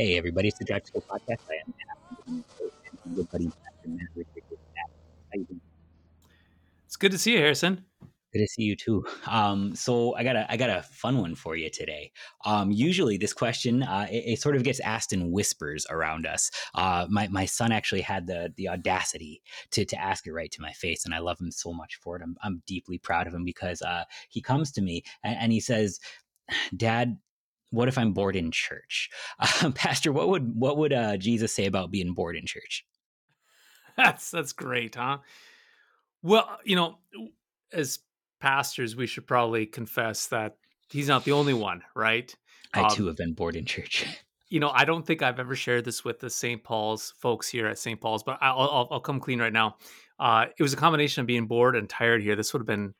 Hey, everybody, it's the Drive to School podcast. I am Adam, and good buddy, Matt How you doing? It's good to see you, Harrison. Good to see you too. Um, so I got a I got a fun one for you today. Um, usually this question uh, it, it, sort of gets asked in whispers around us. Uh, my my son actually had the the audacity to to ask it right to my face, and I love him so much for it. I'm I'm deeply proud of him because uh, he comes to me and, and he says, "Dad, what if I'm bored in church? Uh, Pastor, what would what would uh, Jesus say about being bored in church? That's that's great, huh? Well, you know, as pastors, we should probably confess that he's not the only one, right? I um, too have been bored in church. You know, I don't think I've ever shared this with the St. Paul's folks here at St. Paul's, but I'll, I'll, I'll come clean right now. Uh, it was a combination of being bored and tired here. This would have been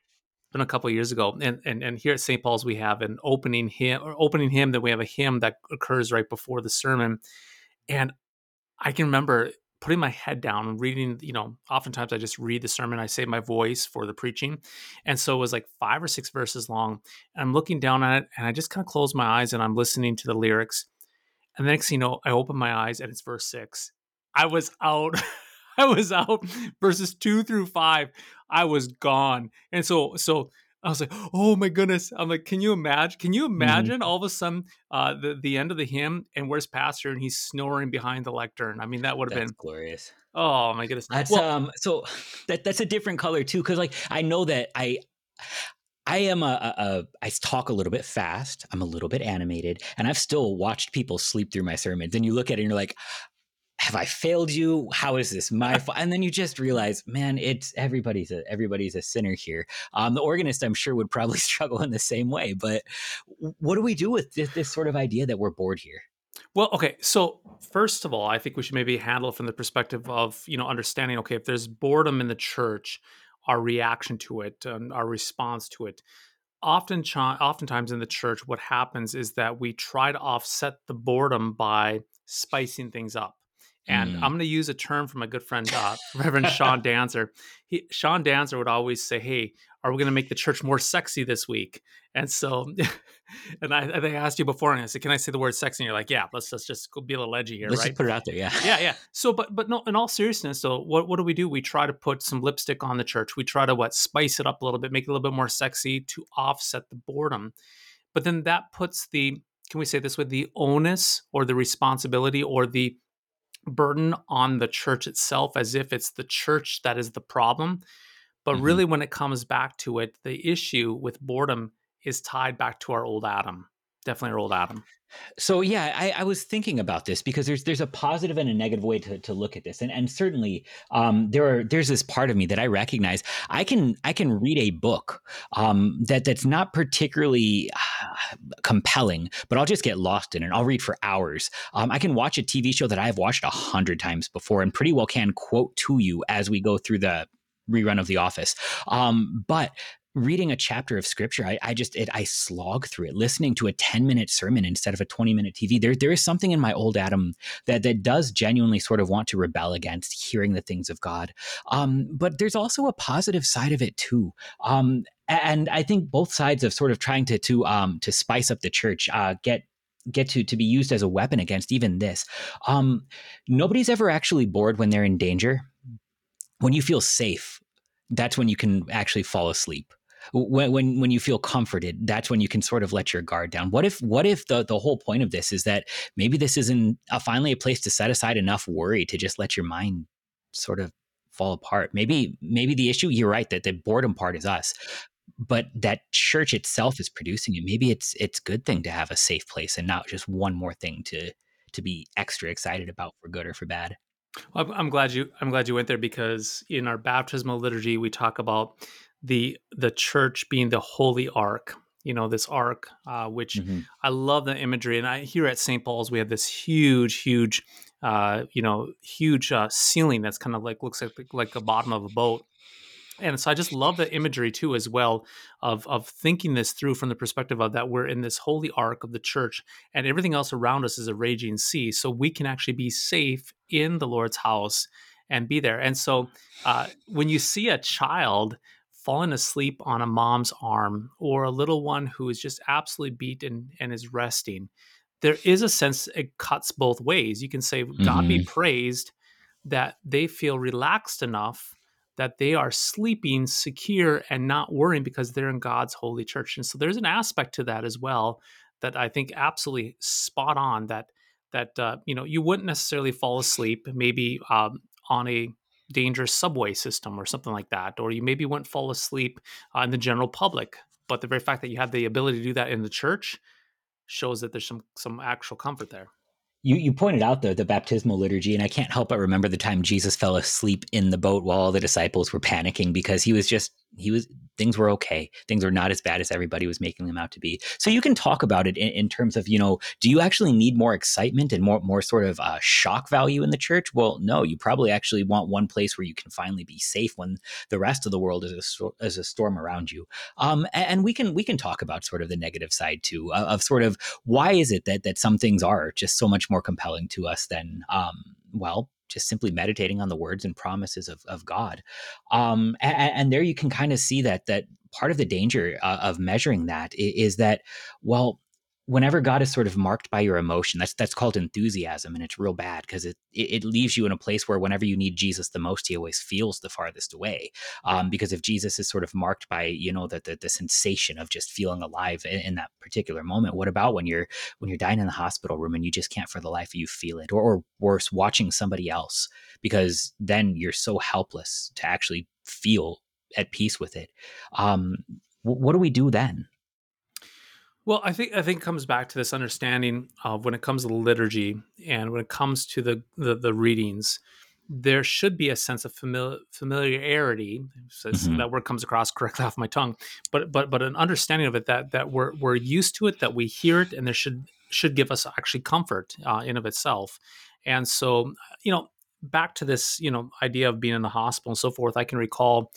been a couple years ago, and and and here at St. Paul's we have an opening hymn or opening hymn that we have a hymn that occurs right before the sermon, and I can remember putting my head down and reading. You know, oftentimes I just read the sermon, I save my voice for the preaching, and so it was like five or six verses long. And I'm looking down at it, and I just kind of close my eyes and I'm listening to the lyrics, and the next thing you know, I open my eyes and it's verse six. I was out. I was out verses two through five. I was gone. And so, so I was like, oh my goodness. I'm like, can you imagine? Can you mm-hmm. imagine mm-hmm. all of a sudden uh, the, the end of the hymn and where's Pastor and he's snoring behind the lectern? I mean, that would have been glorious. Oh my goodness. That's well, um so that that's a different color too. Cause like I know that I I am a, a, a I talk a little bit fast. I'm a little bit animated, and I've still watched people sleep through my sermons. And you look at it and you're like, have I failed you? How is this my fault? And then you just realize, man, it's everybody's a everybody's a sinner here. Um, the organist, I'm sure, would probably struggle in the same way. But what do we do with this, this sort of idea that we're bored here? Well, okay. So first of all, I think we should maybe handle it from the perspective of you know understanding. Okay, if there's boredom in the church, our reaction to it, and our response to it. Often, oftentimes in the church, what happens is that we try to offset the boredom by spicing things up. And mm. I'm going to use a term from my good friend uh, Reverend Sean Daenzer. He, Sean Daenzer would always say, "Hey, are we going to make the church more sexy this week?" And so, and I, I think I asked you before, and I said, "Can I say the word sexy?" And you're like, "Yeah, let's let's just go be a little edgy here, let's right?" Just put it out there, yeah, yeah, yeah. So, but but no, in all seriousness, so what what do we do? We try to put some lipstick on the church. We try to what spice it up a little bit, make it a little bit more sexy to offset the boredom. But then that puts the can we say this with the onus or the responsibility or the burden on the church itself as if it's the church that is the problem. But mm-hmm. really, when it comes back to it, the issue with boredom is tied back to our old Adam. Definitely our old Adam. So yeah, I, I, was thinking about this because there's there's a positive and a negative way to, to look at this, and and certainly um, there are there's this part of me that I recognize. I can I can read a book um, that that's not particularly uh, compelling, but I'll just get lost in it. I'll read for hours. Um, I can watch a TV show that I've watched a hundred times before, and pretty well can quote to you as we go through the rerun of The Office. Um, but reading a chapter of scripture, I, I just it, I slog through it. Listening to a ten minute sermon instead of a twenty minute TV, there there is something in my old Adam that that does genuinely sort of want to rebel against hearing the things of God. Um, but there's also a positive side of it too. Um, and I think both sides of sort of trying to to um, to spice up the church uh, get get to to be used as a weapon against even this. Um, nobody's ever actually bored when they're in danger. When you feel safe, that's when you can actually fall asleep when when when you feel comforted that's when you can sort of let your guard down. What if what if the the whole point of this is that maybe this isn't a, finally a place to set aside enough worry to just let your mind sort of fall apart? Maybe maybe the issue you're right that the boredom part is us but that church itself is producing it. Maybe it's it's good thing to have a safe place and not just one more thing to to be extra excited about for good or for bad. Well, I'm glad you I'm glad you went there because in our baptismal liturgy we talk about the the church being the holy ark you know this ark uh, which mm-hmm. i love the imagery. And i here at st paul's we have this huge huge uh, you know huge uh, ceiling that's kind of like looks like like the bottom of a boat. And so i just love the imagery too as well of of thinking this through from the perspective of that we're in this holy ark of the church and everything else around us is a raging sea so we can actually be safe in the lord's house and be there. And so uh, when you see a child fallen asleep on a mom's arm or a little one who is just absolutely beaten and is resting, there is a sense it cuts both ways. You can say, God be Mm-hmm. praised that they feel relaxed enough that they are sleeping secure and not worrying because they're in God's holy church. And so there's an aspect to that as well that I think absolutely spot on that that uh, you know you wouldn't necessarily fall asleep maybe um, on a dangerous subway system or something like that or you maybe wouldn't fall asleep uh, in the general public but the very fact that you have the ability to do that in the church shows that there's some some actual comfort there. You you pointed out the the baptismal liturgy, and I can't help but remember the time Jesus fell asleep in the boat while all the disciples were panicking because he was just he was things were okay. Things were not as bad as everybody was making them out to be. So you can talk about it in, in terms of you know, do you actually need more excitement and more more sort of uh, shock value in the church? Well, no, you probably actually want one place where you can finally be safe when the rest of the world is a is a storm around you. Um, and, and we can we can talk about sort of the negative side too of, of sort of why is it that that some things are just so much more compelling to us than um, well just simply meditating on the words and promises of, of god. Um, and, and there you can kind of see that that part of the danger uh, of measuring that is, is that well whenever god is sort of marked by your emotion that's that's called enthusiasm and it's real bad because it, it it leaves you in a place where whenever you need jesus the most he always feels the farthest away. Um, because if jesus is sort of marked by you know the, the, the sensation of just feeling alive in, in that particular moment what about when you're when you're dying in the hospital room and you just can't for the life of you feel it? Or, or worse watching somebody else because then you're so helpless to actually feel at peace with it. Um, what do we do then Well, I think I think it comes back to this understanding of when it comes to the liturgy and when it comes to the the, the readings, there should be a sense of famili- familiarity. So Mhm. That word comes across correctly off my tongue, but but but an understanding of it that that we're we're used to it, that we hear it, and there should should give us actually comfort uh, in of itself. And so, you know, back to this, you know, idea of being in the hospital and so forth. I can recall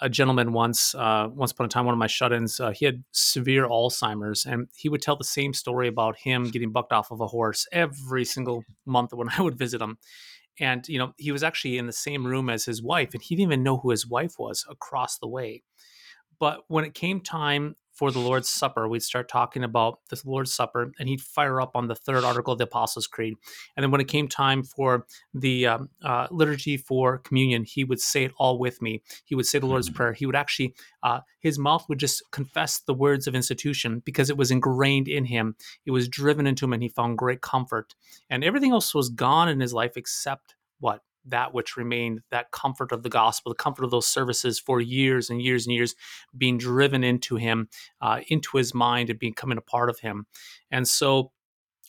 a gentleman once, uh, once upon a time, one of my shut-ins, uh, he had severe Alzheimer's, and he would tell the same story about him getting bucked off of a horse every single month when I would visit him. And you know, he was actually in the same room as his wife, and he didn't even know who his wife was across the way. But when it came time for the Lord's Supper, we'd start talking about the Lord's Supper, and he'd fire up on the third article of the Apostles' Creed. And then when it came time for the um, uh, liturgy for communion, he would say it all with me. He would say the Lord's Mhm. Prayer. He would actually, uh, his mouth would just confess the words of institution because it was ingrained in him. It was driven into him, and he found great comfort. And everything else was gone in his life except what? That which remained, that comfort of the gospel, the comfort of those services for years and years and years being driven into him, uh, into his mind and becoming a part of him. And so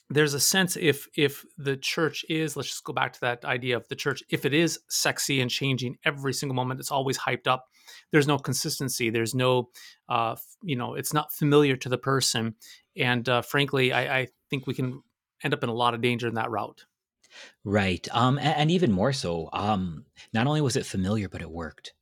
there's a sense if if the church is let's just go back to that idea of the church if it is sexy and changing every single moment it's always hyped up there's no consistency there's no uh you know it's not familiar to the person and uh, frankly I, I think we can end up in a lot of danger in that route Right. Um, and, even more so, um, not only was it familiar, but it worked.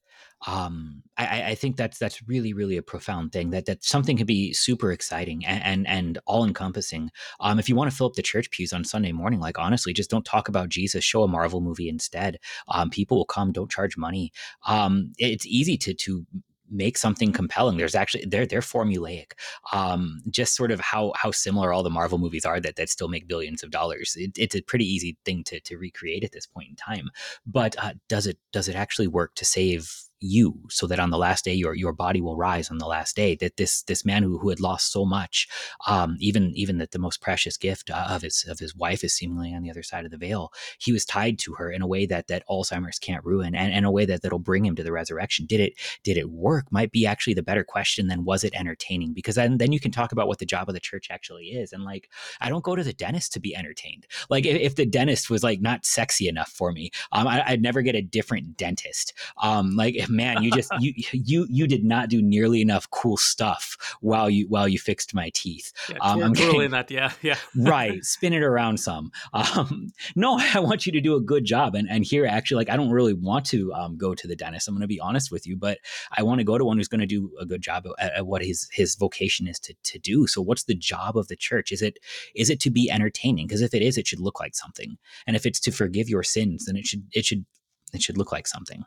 Um, I, I- I think that's that's really, really a profound thing. That that something can be super exciting and and, and all encompassing. Um, if you want to fill up the church pews on Sunday morning, like honestly, just don't talk about Jesus. Show a Marvel movie instead. Um, people will come. Don't charge money. Um, it's easy to to make something compelling. There's actually they're they're formulaic. Um just sort of how how similar all the marvel movies are that that still make billions of dollars. It, it's a pretty easy thing to to recreate at this point in time. But uh, does it does it actually work to save you so that on the last day your your body will rise on the last day that this this man who, who had lost so much um even even that the most precious gift uh, of his of his wife is seemingly on the other side of the veil he was tied to her in a way that that alzheimer's can't ruin and, in a way that that'll bring him to the resurrection. Did it did it work? Might be actually the better question than was it entertaining? Because then then you can talk about what the job of the church actually is and like i don't go to the dentist to be entertained. Like if, if the dentist was like not sexy enough for me um I, i'd never get a different dentist. Um like man you just you you you did not do nearly enough cool stuff while you while you fixed my teeth. Yeah Um, I'm getting- that yeah yeah. Right spin it around some. Um no i want you to do a good job and and here actually like i don't really want to um go to the dentist i'm going to be honest with you but i want to go to one who's going to do a good job at, at what his his vocation is to to do. So what's the job of the church? Is it is it to be entertaining? Because if it is it should look like something. And if it's to forgive your sins then it should it should it should look like something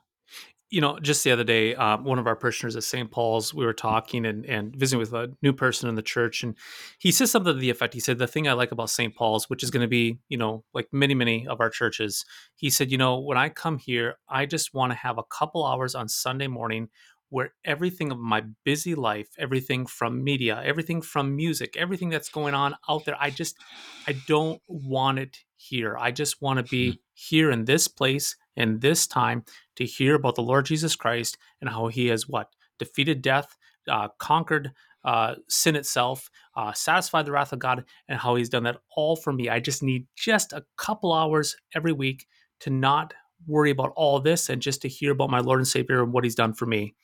you know, just the other day, um, one of our parishioners at St. Paul's, we were talking and, and visiting with a new person in the church, and he said something to the effect. He said, "The thing I like about St. Paul's, which is going to be, you know, like many, many of our churches, he said, you know, when I come here, I just want to have a couple hours on Sunday morning where everything of my busy life, everything from media, everything from music, everything that's going on out there, I just, I don't want it here. I just want to be mm-hmm. here in this place in this time to hear about the Lord Jesus Christ and how he has what? Defeated death, uh, conquered uh, sin itself, uh, satisfied the wrath of God, and how he's done that all for me. I just need just a couple hours every week to not worry about all this and just to hear about my Lord and Savior and what he's done for me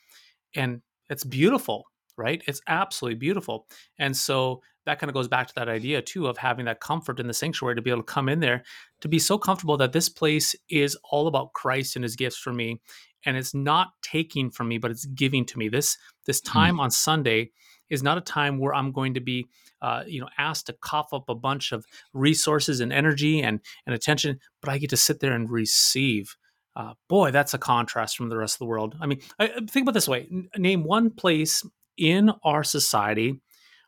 and it's beautiful right it's absolutely beautiful and so that kind of goes back to that idea too of having that comfort in the sanctuary to be able to come in there to be so comfortable that this place is all about christ and his gifts for me and it's not taking from me but it's giving to me this this hmm. time mm. on sunday is not a time where i'm going to be uh, you know asked to cough up a bunch of resources and energy and and attention but i get to sit there and receive uh, boy, that's a contrast from the rest of the world. I mean, I, think about this way: N- name one place in our society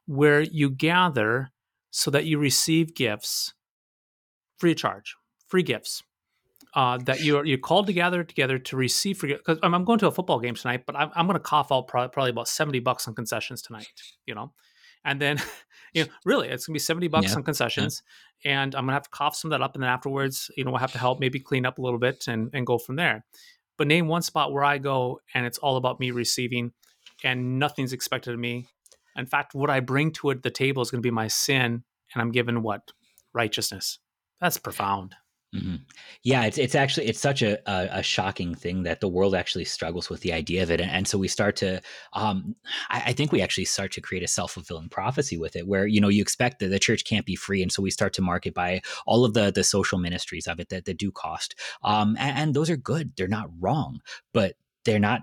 where you gather so that you receive gifts free of charge, free gifts. Uh, that you're you're called to gather together to receive because I'm, I'm, going to a football game tonight, but I'm, I'm going to cough out probably, probably about seventy bucks on concessions tonight. You know, and then you know really it's gonna be 70 bucks yeah. on concessions yeah. and i'm gonna have to cough some of that up and then afterwards you know we'll have to help maybe clean up a little bit and, and go from there but name one spot where i go and it's all about me receiving and nothing's expected of me in fact what i bring to it the table is going to be my sin and i'm given what? Righteousness. That's profound. Mm-hmm. Yeah, it's it's actually it's such a, a, a shocking thing that the world actually struggles with the idea of it, and, and so we start to, um, I, I, think we actually start to create a self fulfilling prophecy with it, where you know you expect that the church can't be free, and so we start to market by all of the the social ministries of it that, that do cost, um, and, and those are good, they're not wrong, but they're not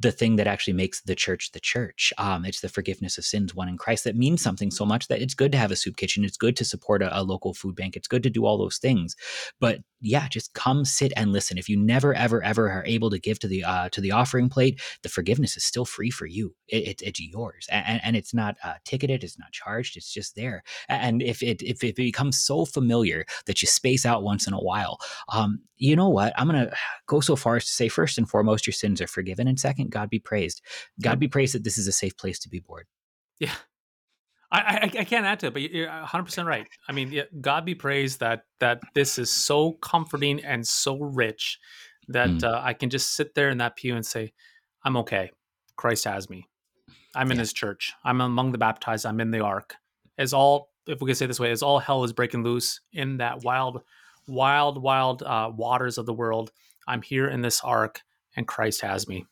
the thing that actually makes the church the church. Um, it's the forgiveness of sins, one in Christ, that means something so much that it's good to have a soup kitchen. It's good to support a, a, local food bank. It's good to do all those things. But yeah, just come sit and listen. If you never, ever, ever are able to give to the uh, to the offering plate, the forgiveness is still free for you. It, it, it's yours, and, and it's not uh, ticketed. It's not charged. It's just there. And if it if it becomes so familiar that you space out once in a while, um, you know what? I'm gonna go so far as to say first and foremost, your sins are forgiven, and second, God be praised. God be praised that this is a safe place to be bored. Yeah, I, I, I can't add to it, but you're 100 percent right. I mean, God be praised that that this is so comforting and so rich that mm. uh, I can just sit there in that pew and say, "I'm okay. Christ has me. I'm in yeah. His church. I'm among the baptized. I'm in the ark." As all, if we can say this way, as all hell is breaking loose in that wild, wild, wild uh, waters of the world, I'm here in this ark, and Christ has me.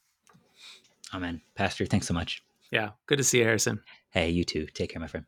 Amen, Pastor. Thanks so much. Yeah, good to see you, Harrison. Hey, you too. Take care, my friend.